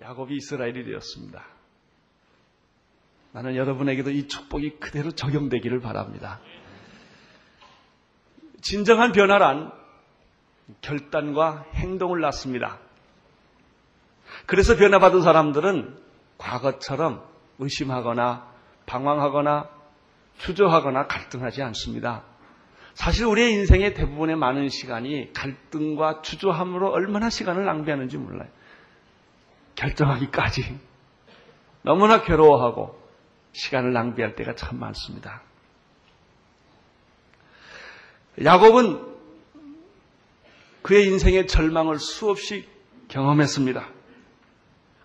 야곱이 이스라엘이 되었습니다. 나는 여러분에게도 이 축복이 그대로 적용되기를 바랍니다. 진정한 변화란 결단과 행동을 낳습니다. 그래서 변화받은 사람들은 과거처럼 의심하거나 방황하거나 주저하거나 갈등하지 않습니다. 사실 우리의 인생의 대부분의 많은 시간이 갈등과 주저함으로 얼마나 시간을 낭비하는지 몰라요. 결정하기까지 너무나 괴로워하고 시간을 낭비할 때가 참 많습니다. 야곱은 그의 인생의 절망을 수없이 경험했습니다.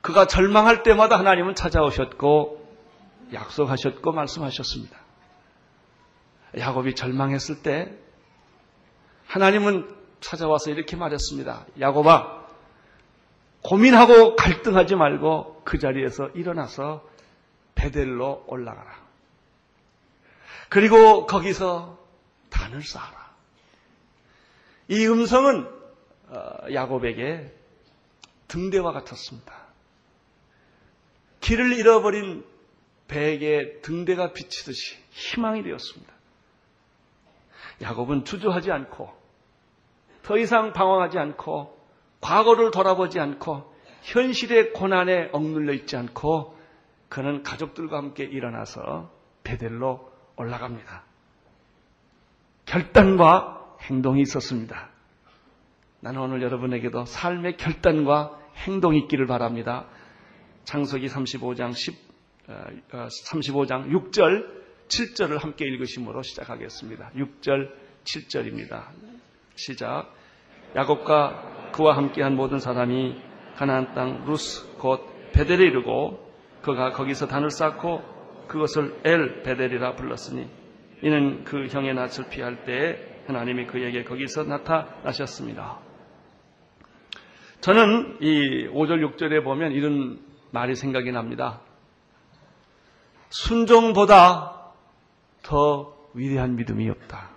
그가 절망할 때마다 하나님은 찾아오셨고 약속하셨고 말씀하셨습니다. 야곱이 절망했을 때 하나님은 찾아와서 이렇게 말했습니다. 야곱아, 고민하고 갈등하지 말고 그 자리에서 일어나서 베델로 올라가라. 그리고 거기서 단을 쌓아라. 이 음성은 어, 야곱에게 등대와 같았습니다. 길을 잃어버린 배에게 등대가 비치듯이 희망이 되었습니다. 야곱은 주저하지 않고 더 이상 방황하지 않고 과거를 돌아보지 않고 현실의 고난에 억눌려 있지 않고 그는 가족들과 함께 일어나서 베델로 올라갑니다. 결단과 행동이 있었습니다. 나는 오늘 여러분에게도 삶의 결단과 행동이 있기를 바랍니다. 창석이 35장 10 35장 6절, 7절을 함께 읽으심으로 시작하겠습니다. 6절, 7절입니다. 시작. 야곱과 그와 함께한 모든 사람이 가나안 땅 루스 곧 베델에 이르고 그가 거기서 단을 쌓고 그것을 엘 베델이라 불렀으니 이는 그 형의 낯을 피할 때에 하나님이 그에게 거기서 나타나셨습니다. 저는 이 5절 6절에 보면 이런 말이 생각이 납니다. 순종보다 더 위대한 믿음이 없다.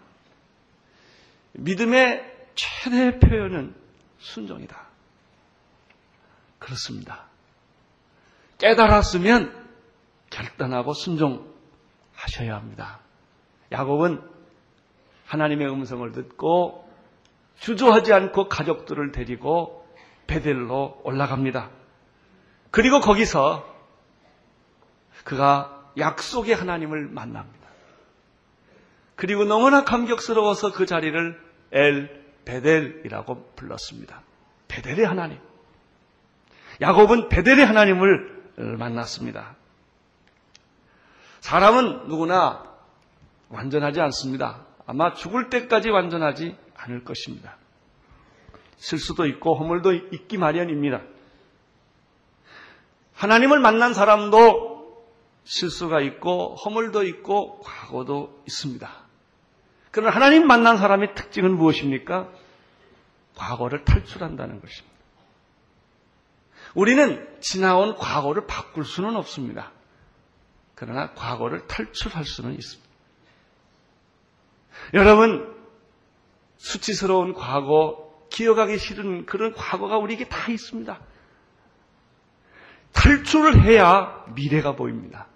믿음의 최대 표현은 순종이다. 그렇습니다. 깨달았으면 결단하고 순종하셔야 합니다. 야곱은 하나님의 음성을 듣고 주저하지 않고 가족들을 데리고 베델로 올라갑니다. 그리고 거기서 그가 약속의 하나님을 만납니다. 그리고 너무나 감격스러워서 그 자리를 엘 베델이라고 불렀습니다. 베델의 하나님. 야곱은 베델의 하나님을 만났습니다. 사람은 누구나 완전하지 않습니다. 아마 죽을 때까지 완전하지 않을 것입니다. 실수도 있고 허물도 있기 마련입니다. 하나님을 만난 사람도 실수가 있고 허물도 있고 과거도 있습니다. 그러나 하나님 만난 사람의 특징은 무엇입니까? 과거를 탈출한다는 것입니다. 우리는 지나온 과거를 바꿀 수는 없습니다. 그러나 과거를 탈출할 수는 있습니다. 여러분, 수치스러운 과거, 기억하기 싫은 그런 과거가 우리에게 다 있습니다. 탈출을 해야 미래가 보입니다.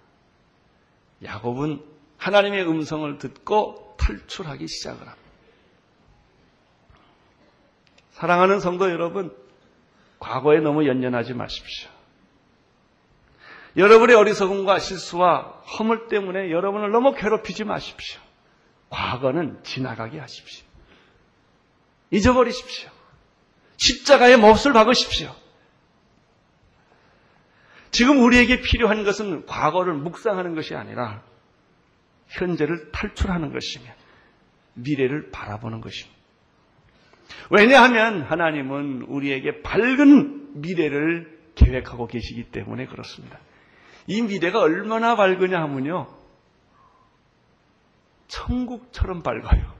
야곱은 하나님의 음성을 듣고 탈출하기 시작을 합니다. 사랑하는 성도 여러분, 과거에 너무 연연하지 마십시오. 여러분의 어리석음과 실수와 허물 때문에 여러분을 너무 괴롭히지 마십시오. 과거는 지나가게 하십시오. 잊어버리십시오. 십자가의 몹을 박으십시오. 지금 우리에게 필요한 것은 과거를 묵상하는 것이 아니라 현재를 탈출하는 것이며 미래를 바라보는 것입니다. 왜냐하면 하나님은 우리에게 밝은 미래를 계획하고 계시기 때문에 그렇습니다. 이 미래가 얼마나 밝으냐 하면요. 천국처럼 밝아요.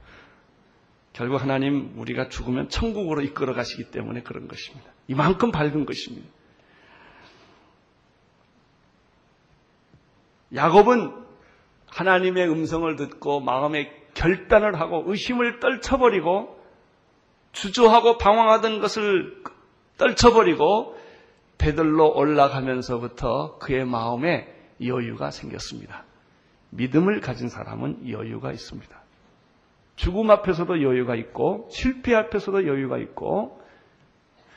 결국 하나님 우리가 죽으면 천국으로 이끌어 가시기 때문에 그런 것입니다. 이만큼 밝은 것입니다. 야곱은 하나님의 음성을 듣고 마음의 결단을 하고 의심을 떨쳐버리고 주저하고 방황하던 것을 떨쳐버리고 배들로 올라가면서부터 그의 마음에 여유가 생겼습니다. 믿음을 가진 사람은 여유가 있습니다. 죽음 앞에서도 여유가 있고 실패 앞에서도 여유가 있고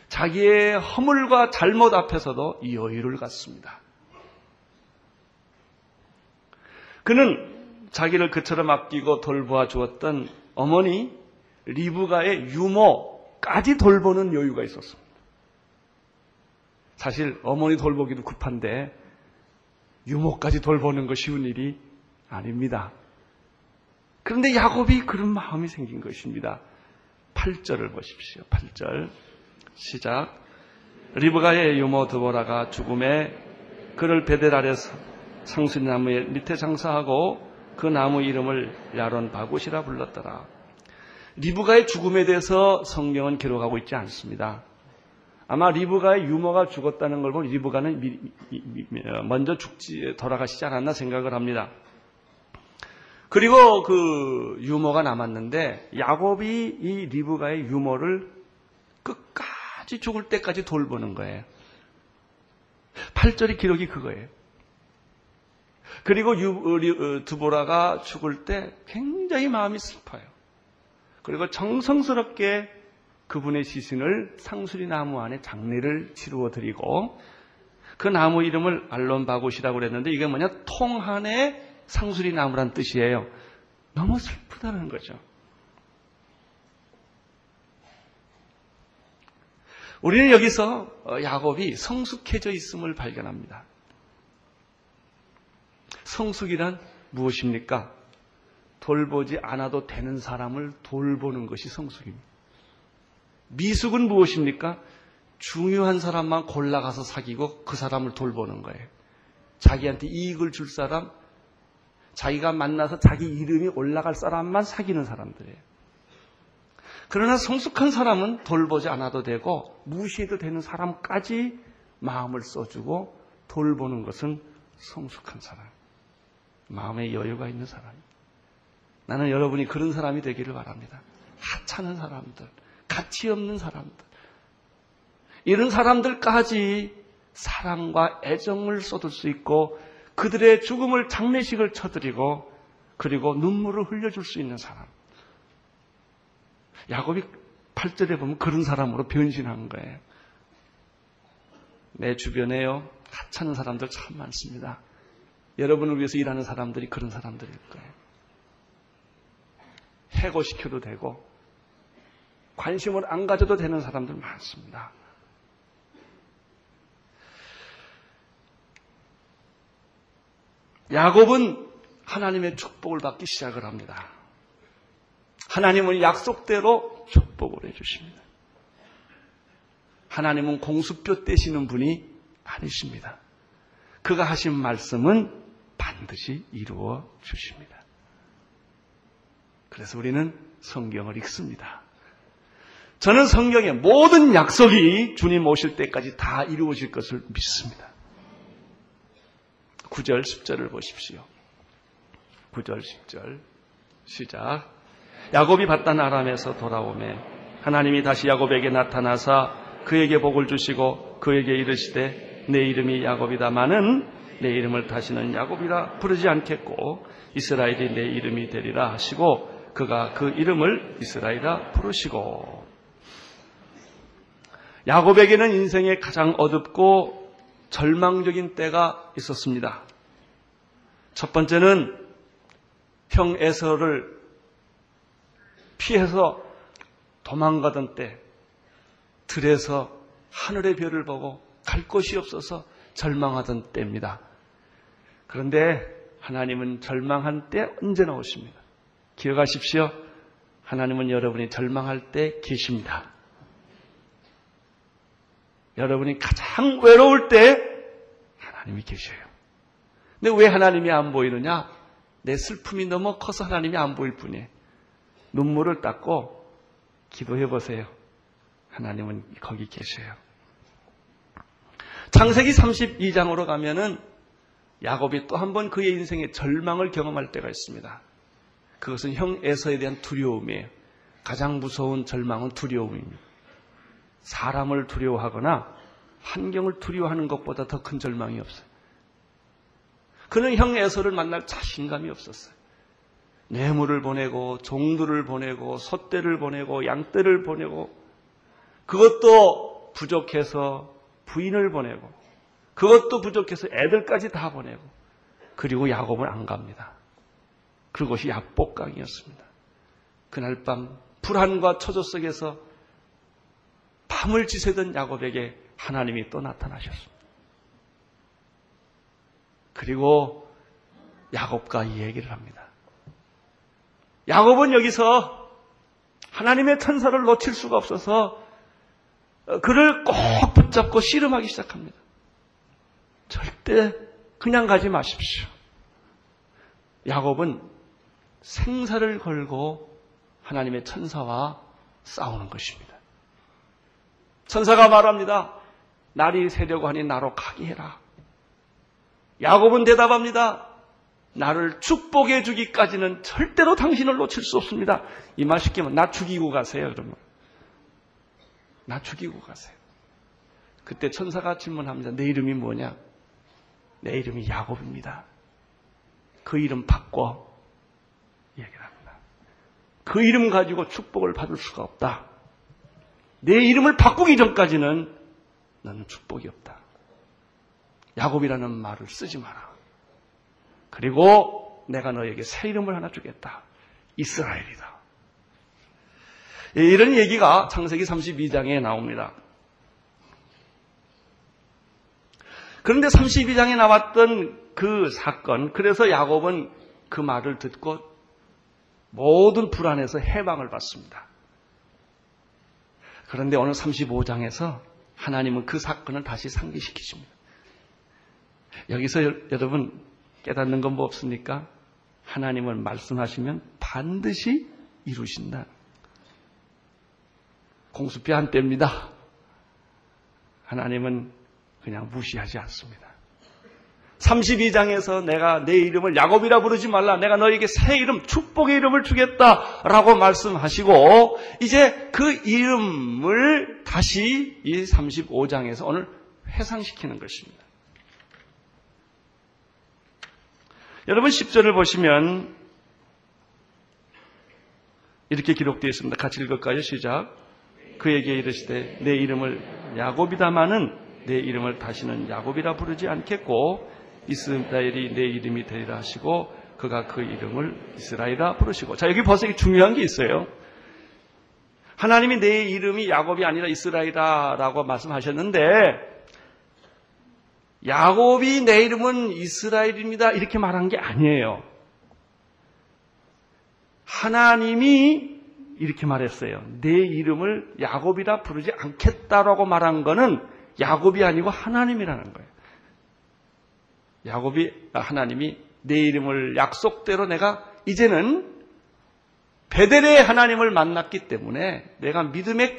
자기의 허물과 잘못 앞에서도 여유를 갖습니다. 그는 자기를 그처럼 아끼고 돌보아 주었던 어머니 리브가의 유모까지 돌보는 여유가 있었습니다. 사실 어머니 돌보기도 급한데 유모까지 돌보는 거 쉬운 일이 아닙니다. 그런데 야곱이 그런 마음이 생긴 것입니다. 8절을 보십시오. 8절 시작 리브가의 유모 드보라가 죽음에 그를 베델 아래서 상수나무의 밑에 장사하고 그 나무 이름을 야론 바굿이라 불렀더라. 리브가의 죽음에 대해서 성경은 기록하고 있지 않습니다. 아마 리브가의 유모가 죽었다는 걸 보면 리브가는 미, 미, 미, 먼저 죽지 돌아가시지 않았나 생각을 합니다. 그리고 그 유모가 남았는데 야곱이 이 리브가의 유모를 끝까지 죽을 때까지 돌보는 거예요. 8절의 기록이 그거예요. 그리고 유, 어, 두보라가 죽을 때 굉장히 마음이 슬퍼요. 그리고 정성스럽게 그분의 시신을 상수리 나무 안에 장례를 치루어 드리고 그 나무 이름을 알론바굿이라고 그랬는데 이게 뭐냐 통한의 상수리 나무란 뜻이에요. 너무 슬프다는 거죠. 우리는 여기서 야곱이 성숙해져 있음을 발견합니다. 성숙이란 무엇입니까? 돌보지 않아도 되는 사람을 돌보는 것이 성숙입니다. 미숙은 무엇입니까? 중요한 사람만 골라가서 사귀고 그 사람을 돌보는 거예요. 자기한테 이익을 줄 사람, 자기가 만나서 자기 이름이 올라갈 사람만 사귀는 사람들이에요. 그러나 성숙한 사람은 돌보지 않아도 되고 무시해도 되는 사람까지 마음을 써주고 돌보는 것은 성숙한 사람. 마음에 여유가 있는 사람. 나는 여러분이 그런 사람이 되기를 바랍니다. 하찮은 사람들, 가치 없는 사람들. 이런 사람들까지 사랑과 애정을 쏟을 수 있고 그들의 죽음을 장례식을 쳐드리고 그리고 눈물을 흘려줄 수 있는 사람. 야곱이 8절에 보면 그런 사람으로 변신한 거예요. 내 주변에요, 하찮은 사람들 참 많습니다. 여러분을 위해서 일하는 사람들이 그런 사람들일 거예요. 해고시켜도 되고, 관심을 안 가져도 되는 사람들 많습니다. 야곱은 하나님의 축복을 받기 시작을 합니다. 하나님은 약속대로 축복을 해주십니다. 하나님은 공수표 떼시는 분이 아니십니다. 그가 하신 말씀은 반드시 이루어 주십니다. 그래서 우리는 성경을 읽습니다. 저는 성경의 모든 약속이 주님 오실 때까지 다 이루어질 것을 믿습니다. 9절, 10절을 보십시오. 9절, 10절. 시작. 야곱이 받던 아람에서 돌아오매 하나님이 다시 야곱에게 나타나사 그에게 복을 주시고 그에게 이르시되 내 이름이 야곱이다마는 내 이름을 다시는 야곱이라 부르지 않겠고 이스라엘이 내 이름이 되리라 하시고 그가 그 이름을 이스라엘이라 부르시고 야곱에게는 인생의 가장 어둡고 절망적인 때가 있었습니다. 첫 번째는 형 에서를 피해서 도망가던 때 들에서 하늘의 별을 보고 갈 곳이 없어서 절망하던 때입니다. 그런데 하나님은 절망한 때 언제나 오십니다. 기억하십시오. 하나님은 여러분이 절망할 때 계십니다. 여러분이 가장 외로울 때 하나님이 계셔요. 근데 왜 하나님이 안 보이느냐? 내 슬픔이 너무 커서 하나님이 안 보일 뿐이에요. 눈물을 닦고 기도해 보세요. 하나님은 거기 계셔요. 창세기 32장으로 가면은 야곱이 또 한 번 그의 인생에 절망을 경험할 때가 있습니다. 그것은 형 에서에 대한 두려움이에요. 가장 무서운 절망은 두려움입니다. 사람을 두려워하거나 환경을 두려워하는 것보다 더 큰 절망이 없어요. 그는 형 에서를 만날 자신감이 없었어요. 뇌물을 보내고 종들을 보내고 소떼를 보내고 양떼를 보내고 그것도 부족해서 부인을 보내고 그것도 부족해서 애들까지 다 보내고 그리고 야곱은 안 갑니다. 그것이 야복강이었습니다. 그날 밤 불안과 처조 속에서 밤을 지새던 야곱에게 하나님이 또 나타나셨습니다. 그리고 야곱과 이 얘기를 합니다. 야곱은 여기서 하나님의 천사를 놓칠 수가 없어서 그를 꼭 붙잡고 씨름하기 시작합니다. 절대 그냥 가지 마십시오. 야곱은 생사를 걸고 하나님의 천사와 싸우는 것입니다. 천사가 말합니다. 날이 새려고 하니 나로 가게 해라. 야곱은 대답합니다. 나를 축복해 주기까지는 절대로 당신을 놓칠 수 없습니다. 이 말 쉽게 하면 나 죽이고 가세요, 그러면. 나 죽이고 가세요. 그때 천사가 질문합니다. 내 이름이 뭐냐? 내 이름이 야곱입니다. 그 이름 바꿔 얘기를 합니다. 그 이름 가지고 축복을 받을 수가 없다. 내 이름을 바꾸기 전까지는 너는 축복이 없다. 야곱이라는 말을 쓰지 마라. 그리고 내가 너에게 새 이름을 하나 주겠다. 이스라엘이다. 예, 이런 얘기가 창세기 32장에 나옵니다. 그런데 32장에 나왔던 그 사건, 그래서 야곱은 그 말을 듣고 모든 불안에서 해방을 받습니다. 그런데 오늘 35장에서 하나님은 그 사건을 다시 상기시키십니다. 여기서 여러분 깨닫는 건 뭐 없습니까? 하나님은 말씀하시면 반드시 이루신다. 공수표 한 때입니다. 하나님은 그냥 무시하지 않습니다. 32장에서 내가 내 이름을 야곱이라 부르지 말라. 내가 너에게 새 이름, 축복의 이름을 주겠다 라고 말씀하시고 이제 그 이름을 다시 이 35장에서 오늘 회상시키는 것입니다. 여러분 10절을 보시면 이렇게 기록되어 있습니다. 같이 읽을까요? 시작. 그에게 이르시되 내 이름을 야곱이다마는 내 이름을 다시는 야곱이라 부르지 않겠고 이스라엘이 내 이름이 되리라 하시고 그가 그 이름을 이스라엘이라 부르시고 자 여기 벌써 중요한 게 있어요. 하나님이 내 이름이 야곱이 아니라 이스라엘이라고 말씀하셨는데 야곱이 내 이름은 이스라엘입니다. 이렇게 말한 게 아니에요. 하나님이 이렇게 말했어요. 내 이름을 야곱이라 부르지 않겠다라고 말한 거는 야곱이 아니고 하나님이라는 거예요. 야곱이 아, 하나님이 내 이름을 약속대로 내가 이제는 베델의 하나님을 만났기 때문에 내가 믿음의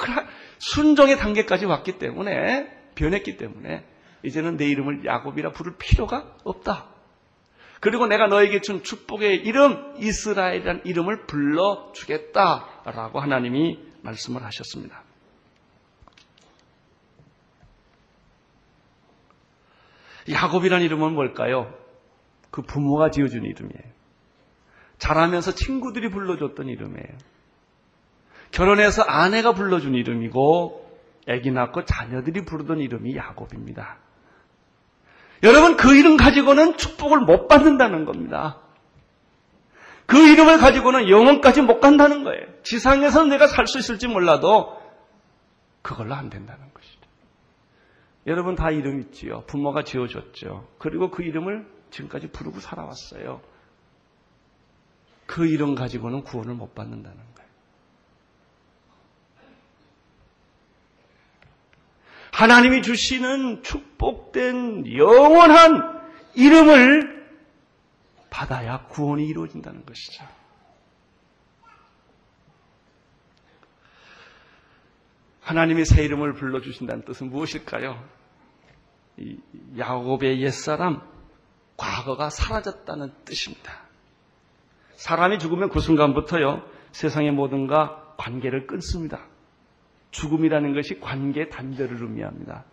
순종의 단계까지 왔기 때문에 변했기 때문에 이제는 내 이름을 야곱이라 부를 필요가 없다. 그리고 내가 너에게 준 축복의 이름 이스라엘이라는 이름을 불러 주겠다 라고 하나님이 말씀을 하셨습니다. 야곱이라는 이름은 뭘까요? 그 부모가 지어준 이름이에요. 자라면서 친구들이 불러줬던 이름이에요. 결혼해서 아내가 불러준 이름이고 아기 낳고 자녀들이 부르던 이름이 야곱입니다. 여러분 그 이름 가지고는 축복을 못 받는다는 겁니다. 그 이름을 가지고는 영원까지 못 간다는 거예요. 지상에서 내가 살 수 있을지 몰라도 그걸로 안 된다는 것이죠. 여러분 다 이름 있지요. 부모가 지어줬죠. 그리고 그 이름을 지금까지 부르고 살아왔어요. 그 이름 가지고는 구원을 못 받는다는 거예요. 하나님이 주시는 축복된 영원한 이름을 받아야 구원이 이루어진다는 것이죠. 하나님이 새 이름을 불러주신다는 뜻은 무엇일까요? 야곱의 옛사람, 과거가 사라졌다는 뜻입니다. 사람이 죽으면 그 순간부터요, 세상의 모든가 관계를 끊습니다. 죽음이라는 것이 관계 단절을 의미합니다.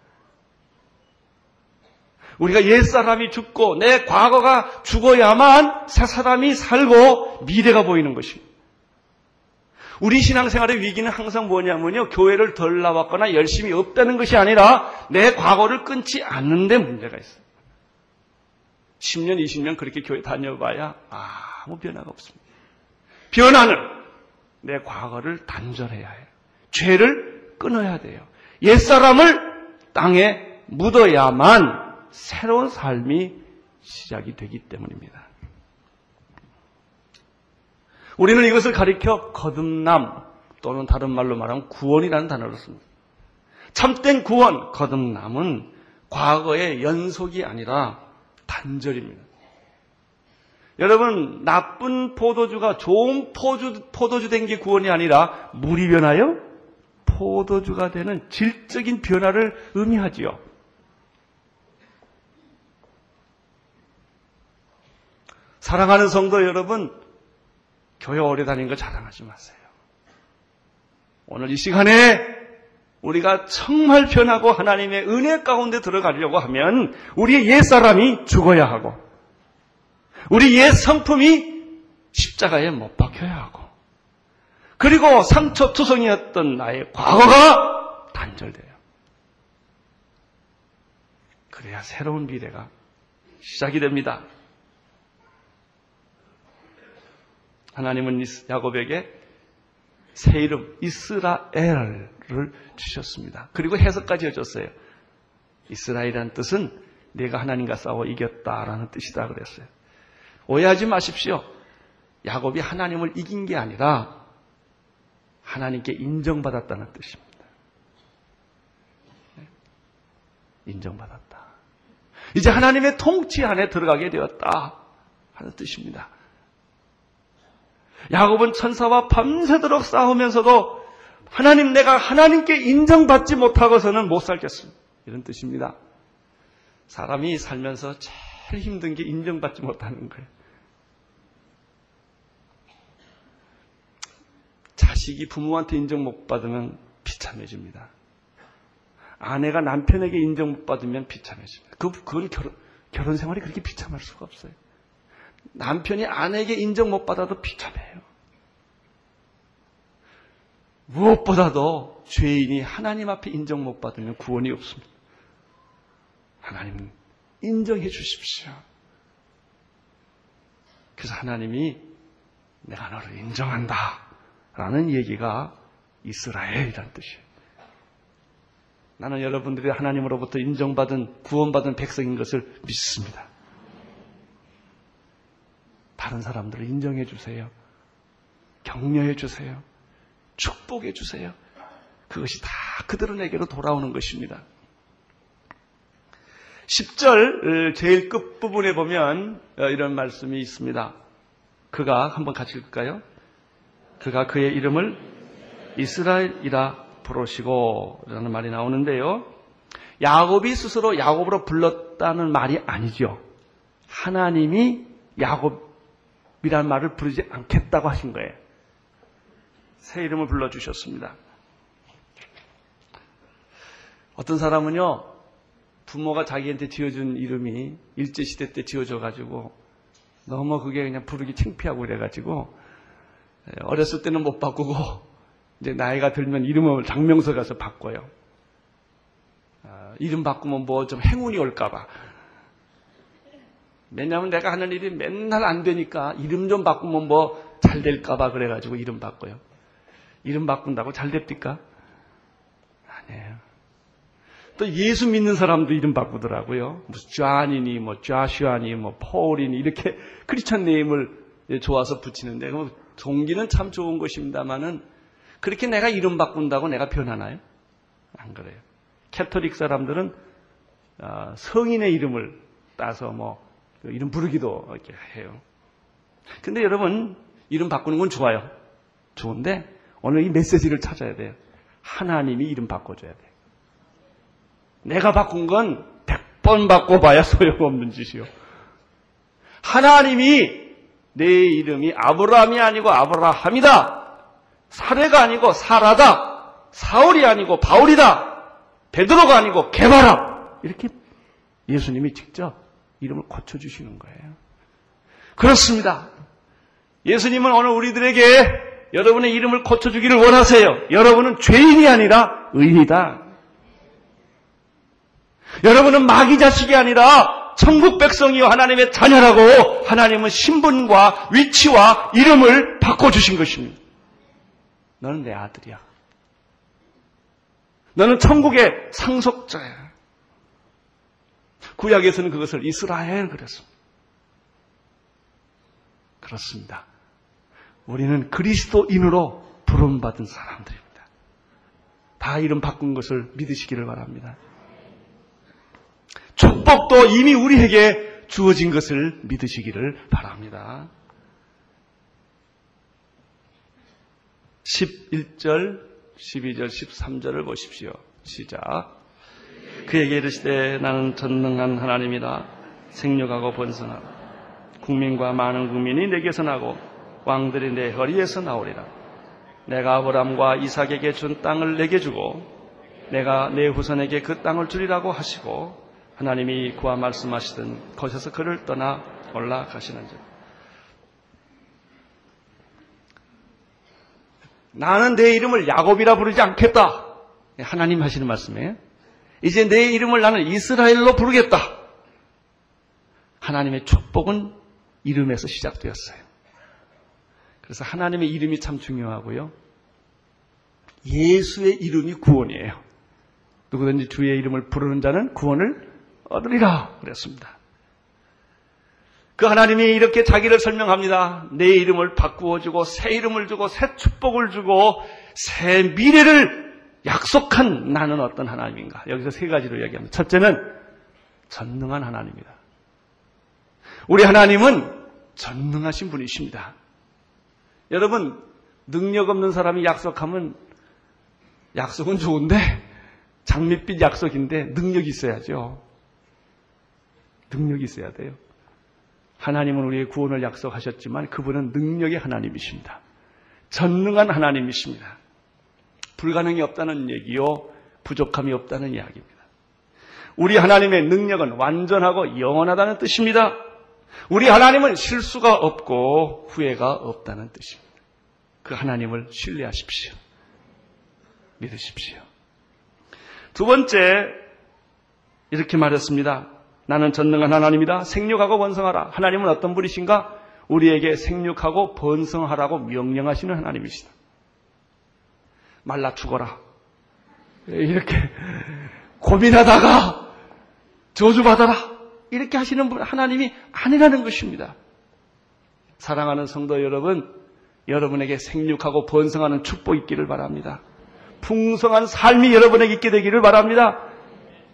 우리가 옛사람이 죽고 내 과거가 죽어야만 새 사람이 살고 미래가 보이는 것입니다. 우리 신앙생활의 위기는 항상 뭐냐면요. 교회를 덜 나왔거나 열심히 없다는 것이 아니라 내 과거를 끊지 않는데 문제가 있어요. 10년, 20년 그렇게 교회 다녀봐야 아무 변화가 없습니다. 변화는 내 과거를 단절해야 해요. 죄를 끊어야 돼요. 옛사람을 땅에 묻어야만 새로운 삶이 시작이 되기 때문입니다. 우리는 이것을 가리켜 거듭남 또는 다른 말로 말하면 구원이라는 단어를 씁니다. 참된 구원, 거듭남은 과거의 연속이 아니라 단절입니다. 여러분, 나쁜 포도주가 좋은 포주, 포도주 된 게 구원이 아니라 물이 변하여 포도주가 되는 질적인 변화를 의미하지요. 사랑하는 성도 여러분, 교회 오래 다닌 거 자랑하지 마세요. 오늘 이 시간에 우리가 정말 변하고 하나님의 은혜 가운데 들어가려고 하면 우리의 옛사람이 죽어야 하고 우리 옛 성품이 십자가에 못 박혀야 하고 그리고 상처투성이었던 나의 과거가 단절돼요. 그래야 새로운 미래가 시작이 됩니다. 하나님은 야곱에게 새 이름 이스라엘을 주셨습니다. 그리고 해석까지 해줬어요. 이스라엘이라는 뜻은 내가 하나님과 싸워 이겼다라는 뜻이다 그랬어요. 오해하지 마십시오. 야곱이 하나님을 이긴 게 아니라 하나님께 인정받았다는 뜻입니다. 네. 인정받았다. 이제 하나님의 통치 안에 들어가게 되었다 하는 뜻입니다. 야곱은 천사와 밤새도록 싸우면서도 하나님 내가 하나님께 인정받지 못하고서는 못 살겠습니다. 이런 뜻입니다. 사람이 살면서 제일 힘든 게 인정받지 못하는 거예요. 자식이 부모한테 인정 못 받으면 비참해집니다. 아내가 남편에게 인정 못 받으면 비참해집니다. 그, 그건 결혼, 결혼 생활이 그렇게 비참할 수가 없어요. 남편이 아내에게 인정 못 받아도 비참해요. 무엇보다도 죄인이 하나님 앞에 인정 못 받으면 구원이 없습니다. 하나님 인정해 주십시오. 그래서 하나님이 내가 너를 인정한다. 라는 얘기가 이스라엘이란 뜻이에요. 나는 여러분들이 하나님으로부터 인정받은, 구원받은 백성인 것을 믿습니다. 다른 사람들을 인정해 주세요. 격려해 주세요. 축복해 주세요. 그것이 다 그들은에게로 돌아오는 것입니다. 10절 제일 끝부분에 보면 어, 이런 말씀이 있습니다. 그가 한번 같이 읽을까요? 그가 그의 이름을 이스라엘이라 부르시고 라는 말이 나오는데요. 야곱이 스스로 야곱으로 불렀다는 말이 아니죠. 하나님이 야곱 이라는 말을 부르지 않겠다고 하신 거예요. 새 이름을 불러주셨습니다. 어떤 사람은요, 부모가 자기한테 지어준 이름이 일제시대 때 지어져가지고 너무 그게 그냥 부르기 창피하고 그래가지고 어렸을 때는 못 바꾸고 이제 나이가 들면 이름을 장명서 가서 바꿔요. 아, 이름 바꾸면 뭐 좀 행운이 올까봐. 왜냐하면 내가 하는 일이 맨날 안 되니까 이름 좀 바꾸면 뭐 잘 될까봐 그래가지고 이름 바꿔요. 이름 바꾼다고 잘 됩니까? 아니에요. 또 예수 믿는 사람도 이름 바꾸더라고요. 무슨 Johnny니, 뭐 Joshua니, 뭐 Paul이니 이렇게 Christian name을 좋아서 붙이는데 그 동기는 참 좋은 것입니다만은 그렇게 내가 이름 바꾼다고 내가 변하나요? 안 그래요. 캐토릭 사람들은 아, 성인의 이름을 따서 뭐 그 이름 부르기도 이렇게 해요. 근데 여러분 이름 바꾸는 건 좋아요. 좋은데 오늘 이 메시지를 찾아야 돼요. 하나님이 이름 바꿔줘야 돼요. 내가 바꾼 건 100번 바꿔봐야 소용없는 짓이요. 하나님이 내 이름이 아브라함이 아니고 아브라함이다. 사례가 아니고 사라다. 사울이 아니고 바울이다. 베드로가 아니고 개바라. 이렇게 예수님이 직접 이름을 고쳐주시는 거예요. 그렇습니다. 예수님은 오늘 우리들에게 여러분의 이름을 고쳐주기를 원하세요. 여러분은 죄인이 아니라 의인이다. 여러분은 마귀 자식이 아니라 천국 백성이요 하나님의 자녀라고 하나님은 신분과 위치와 이름을 바꿔주신 것입니다. 너는 내 아들이야. 너는 천국의 상속자야. 구약에서는 그것을 이스라엘 그랬습니다. 그렇습니다. 우리는 그리스도인으로 부름받은 사람들입니다. 다 이름 바꾼 것을 믿으시기를 바랍니다. 축복도 이미 우리에게 주어진 것을 믿으시기를 바랍니다. 11절, 12절, 13절을 보십시오. 시작. 그에게 이르시되 나는 전능한 하나님이다. 생육하고 번성하라. 국민과 많은 국민이 내게서 나고 왕들이 내 허리에서 나오리라. 내가 아브람과 이삭에게 준 땅을 내게 주고 내가 내 후손에게 그 땅을 주리라고 하시고 하나님이 그와 말씀하시던 거기서 그를 떠나 올라가시는즉 나는 내 이름을 야곱이라 부르지 않겠다. 하나님 하시는 말씀이에요. 이제 내 이름을 나는 이스라엘로 부르겠다. 하나님의 축복은 이름에서 시작되었어요. 그래서 하나님의 이름이 참 중요하고요. 예수의 이름이 구원이에요. 누구든지 주의 이름을 부르는 자는 구원을 얻으리라 그랬습니다. 그 하나님이 이렇게 자기를 설명합니다. 내 이름을 바꾸어 주고 새 이름을 주고 새 축복을 주고 새 미래를 약속한 나는 어떤 하나님인가? 여기서 세 가지로 이야기합니다. 첫째는 전능한 하나님이다. 우리 하나님은 전능하신 분이십니다. 여러분, 능력 없는 사람이 약속하면 약속은 좋은데 장밋빛 약속인데 능력이 있어야죠. 능력이 있어야 돼요. 하나님은 우리의 구원을 약속하셨지만 그분은 능력의 하나님이십니다. 전능한 하나님이십니다. 불가능이 없다는 얘기요. 부족함이 없다는 이야기입니다. 우리 하나님의 능력은 완전하고 영원하다는 뜻입니다. 우리 하나님은 실수가 없고 후회가 없다는 뜻입니다. 그 하나님을 신뢰하십시오. 믿으십시오. 두 번째, 이렇게 말했습니다. 나는 전능한 하나님이다. 생육하고 번성하라. 하나님은 어떤 분이신가? 우리에게 생육하고 번성하라고 명령하시는 하나님이시다. 말라 죽어라. 이렇게 고민하다가 저주받아라. 이렇게 하시는 분 하나님이 아니라는 것입니다. 사랑하는 성도 여러분, 여러분에게 생육하고 번성하는 축복 있기를 바랍니다. 풍성한 삶이 여러분에게 있게 되기를 바랍니다.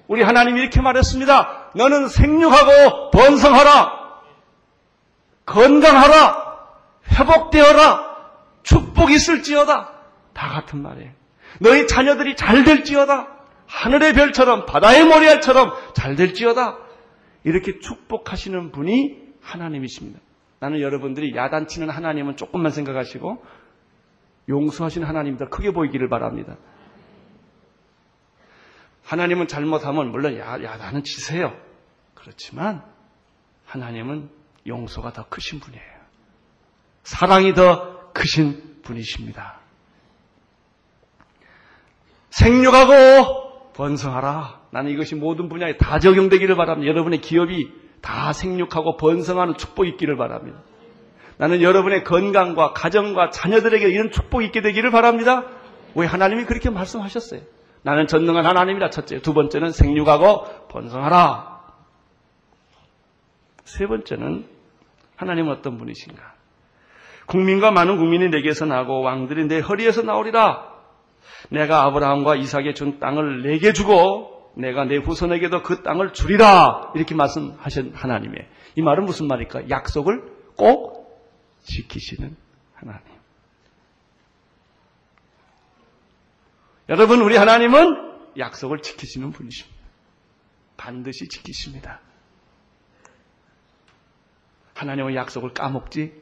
우리 하나님이 이렇게 말했습니다. 너는 생육하고 번성하라. 건강하라. 회복되어라. 축복이 있을지어다. 다 같은 말이에요. 너희 자녀들이 잘 될지어다. 하늘의 별처럼 바다의 모래알처럼 잘 될지어다. 이렇게 축복하시는 분이 하나님이십니다. 나는 여러분들이 야단치는 하나님은 조금만 생각하시고 용서하시는 하나님 더 크게 보이기를 바랍니다. 하나님은 잘못하면 물론 야, 야단은 치세요. 그렇지만 하나님은 용서가 더 크신 분이에요. 사랑이 더 크신 분이십니다. 생육하고 번성하라. 나는 이것이 모든 분야에 다 적용되기를 바랍니다. 여러분의 기업이 다 생육하고 번성하는 축복이 있기를 바랍니다. 나는 여러분의 건강과 가정과 자녀들에게 이런 축복이 있게 되기를 바랍니다. 왜 하나님이 그렇게 말씀하셨어요? 나는 전능한 하나님이라 첫째. 두 번째는 생육하고 번성하라. 세 번째는 하나님은 어떤 분이신가? 국민과 많은 국민이 내게서 나고 왕들이 내 허리에서 나오리라. 내가 아브라함과 이삭에 준 땅을 내게 주고 내가 내 후손에게도 그 땅을 주리라. 이렇게 말씀하신 하나님의 이 말은 무슨 말일까? 약속을 꼭 지키시는 하나님. 여러분, 우리 하나님은 약속을 지키시는 분이십니다. 반드시 지키십니다. 하나님의 약속을 까먹지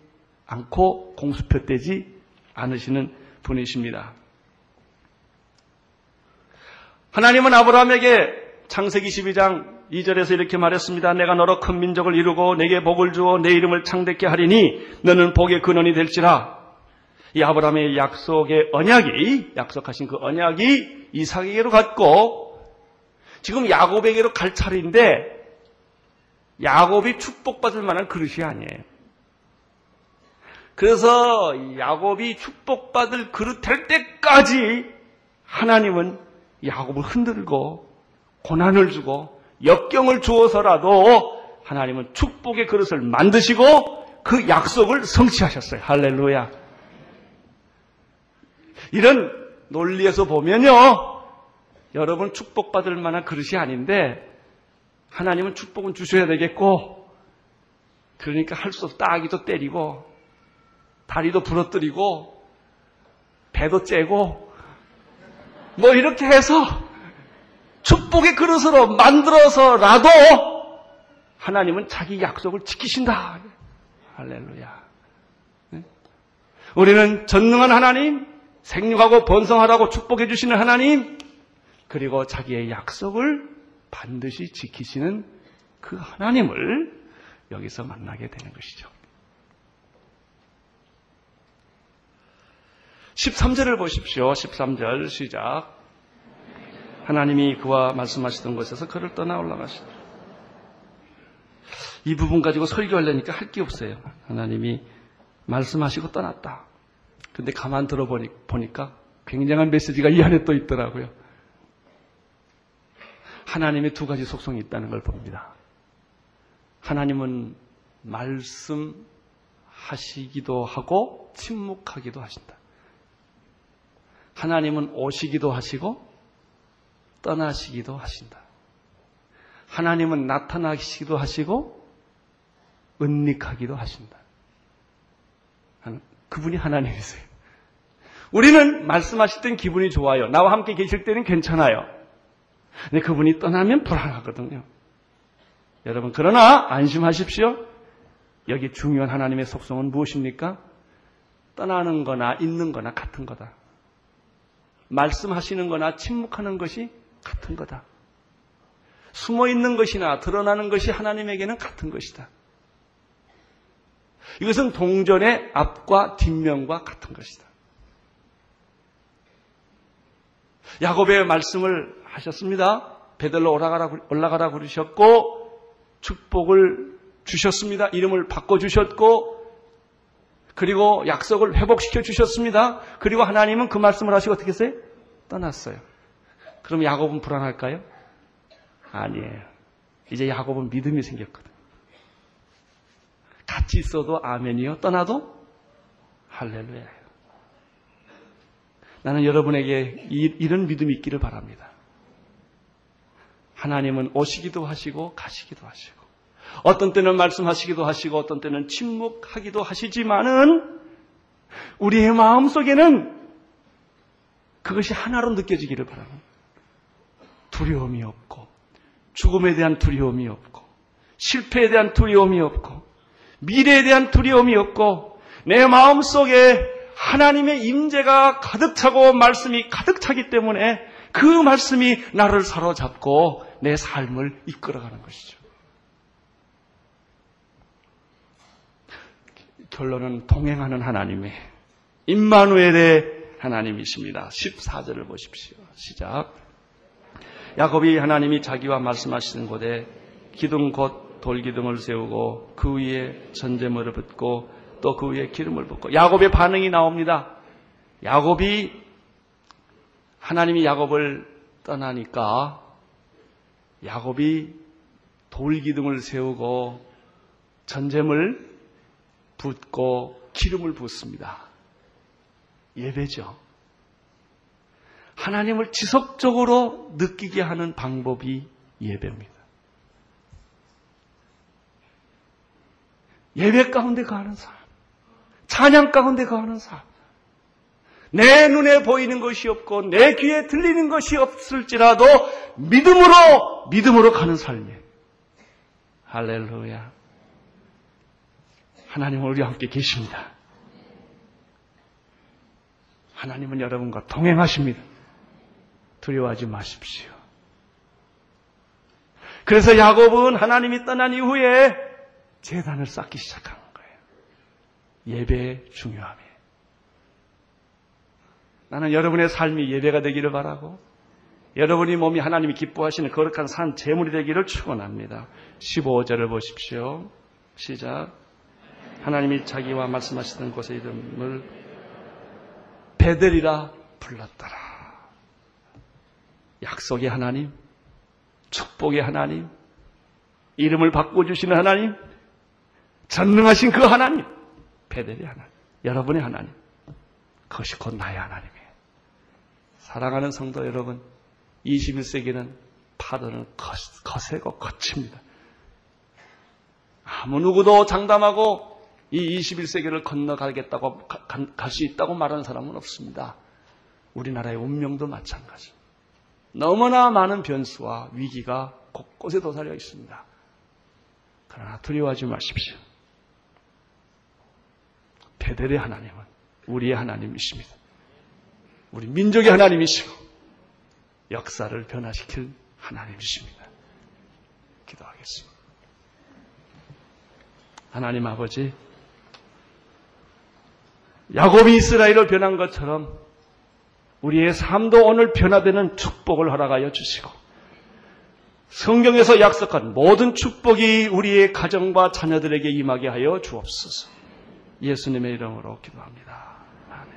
않고 공수표 떼지 않으시는 분이십니다. 하나님은 아브라함에게 창세기 12장 2절에서 이렇게 말했습니다. 내가 너로 큰 민족을 이루고 내게 복을 주어 내 이름을 창대케 하리니 너는 복의 근원이 될지라. 이 아브라함의 약속의 언약이 약속하신 그 언약이 이삭에게로 갔고 지금 야곱에게로 갈 차례인데 야곱이 축복받을 만한 그릇이 아니에요. 그래서 야곱이 축복받을 그릇 될 때까지 하나님은 야곱을 흔들고 고난을 주고 역경을 주어서라도 하나님은 축복의 그릇을 만드시고 그 약속을 성취하셨어요. 할렐루야. 이런 논리에서 보면요. 여러분 축복받을 만한 그릇이 아닌데 하나님은 축복은 주셔야 되겠고 그러니까 할 수 없다 아기도 때리고 다리도 부러뜨리고 배도 째고 뭐 이렇게 해서 축복의 그릇으로 만들어서라도 하나님은 자기 약속을 지키신다. 할렐루야. 네? 우리는 전능한 하나님, 생육하고 번성하라고 축복해 주시는 하나님, 그리고 자기의 약속을 반드시 지키시는 그 하나님을 여기서 만나게 되는 것이죠. 13절을 보십시오. 13절 시작. 하나님이 그와 말씀하시던 곳에서 그를 떠나 올라가시다. 이 부분 가지고 설교하려니까 할 게 없어요. 하나님이 말씀하시고 떠났다. 근데 가만 들어보니까 굉장한 메시지가 이 안에 또 있더라고요. 하나님의 두 가지 속성이 있다는 걸 봅니다. 하나님은 말씀하시기도 하고 침묵하기도 하신다. 하나님은 오시기도 하시고 떠나시기도 하신다. 하나님은 나타나시기도 하시고 은닉하기도 하신다. 그분이 하나님이세요. 우리는 말씀하실 땐 기분이 좋아요. 나와 함께 계실 때는 괜찮아요. 근데 그분이 떠나면 불안하거든요. 여러분, 그러나 안심하십시오. 여기 중요한 하나님의 속성은 무엇입니까? 떠나는 거나 있는 거나 같은 거다. 말씀하시는 거나 침묵하는 것이 같은 거다. 숨어 있는 것이나 드러나는 것이 하나님에게는 같은 것이다. 이것은 동전의 앞과 뒷면과 같은 것이다. 야곱의 말씀을 하셨습니다. 베들로 올라가라, 올라가라 그러셨고, 축복을 주셨습니다. 이름을 바꿔주셨고, 그리고 약속을 회복시켜 주셨습니다. 그리고 하나님은 그 말씀을 하시고 어떻게 했어요? 떠났어요. 그럼 야곱은 불안할까요? 아니에요. 이제 야곱은 믿음이 생겼거든. 같이 있어도 아멘이요. 떠나도 할렐루야예요. 나는 여러분에게 이, 런 믿음이 있기를 바랍니다. 하나님은 오시기도 하시고 가시기도 하시고 어떤 때는 말씀하시기도 하시고 어떤 때는 침묵하기도 하시지만은 우리의 마음 속에는 그것이 하나로 느껴지기를 바랍니다. 두려움이 없고 죽음에 대한 두려움이 없고 실패에 대한 두려움이 없고 미래에 대한 두려움이 없고 내 마음 속에 하나님의 임재가 가득 차고 말씀이 가득 차기 때문에 그 말씀이 나를 사로잡고 내 삶을 이끌어가는 것이죠. 결론은 동행하는 하나님의 임마누엘의 하나님이십니다. 14절을 보십시오. 시작. 야곱이 하나님이 자기와 말씀하시는 곳에 기둥 곧 돌기둥을 세우고 그 위에 전제물을 붓고 또 그 위에 기름을 붓고 야곱의 반응이 나옵니다. 야곱이 하나님이 야곱을 떠나니까 야곱이 돌기둥을 세우고 전제물 붓고 기름을 붓습니다. 예배죠. 하나님을 지속적으로 느끼게 하는 방법이 예배입니다. 예배 가운데 가는 삶, 찬양 가운데 가는 삶, 내 눈에 보이는 것이 없고 내 귀에 들리는 것이 없을지라도 믿음으로 믿음으로 가는 삶이에요. 할렐루야. 하나님은 우리와 함께 계십니다. 하나님은 여러분과 동행하십니다. 두려워하지 마십시오. 그래서 야곱은 하나님이 떠난 이후에 재단을 쌓기 시작한 거예요. 예배의 중요함이. 나는 여러분의 삶이 예배가 되기를 바라고 여러분이 몸이 하나님이 기뻐하시는 거룩한 산 제물이 되기를 축원합니다. 15절을 보십시오. 시작. 하나님이 자기와 말씀하시던 곳의 이름을 베델이라 불렀더라. 약속의 하나님, 축복의 하나님, 이름을 바꿔주시는 하나님, 전능하신 그 하나님, 베델의 하나님, 여러분의 하나님, 그것이 곧 나의 하나님이에요. 사랑하는 성도 여러분, 21세기는 파도는 거세고 거칩니다. 아무 누구도 장담하고 이 21세기를 건너가겠다고 갈 수 있다고 말하는 사람은 없습니다. 우리나라의 운명도 마찬가지. 너무나 많은 변수와 위기가 곳곳에 도사려 있습니다. 그러나 두려워하지 마십시오. 베델의 하나님은 우리의 하나님이십니다. 우리 민족의 하나님이시고 역사를 변화시킬 하나님이십니다. 기도하겠습니다. 하나님 아버지, 야곱이 이스라엘을 변한 것처럼 우리의 삶도 오늘 변화되는 축복을 허락하여 주시고 성경에서 약속한 모든 축복이 우리의 가정과 자녀들에게 임하게 하여 주옵소서. 예수님의 이름으로 기도합니다. 아멘.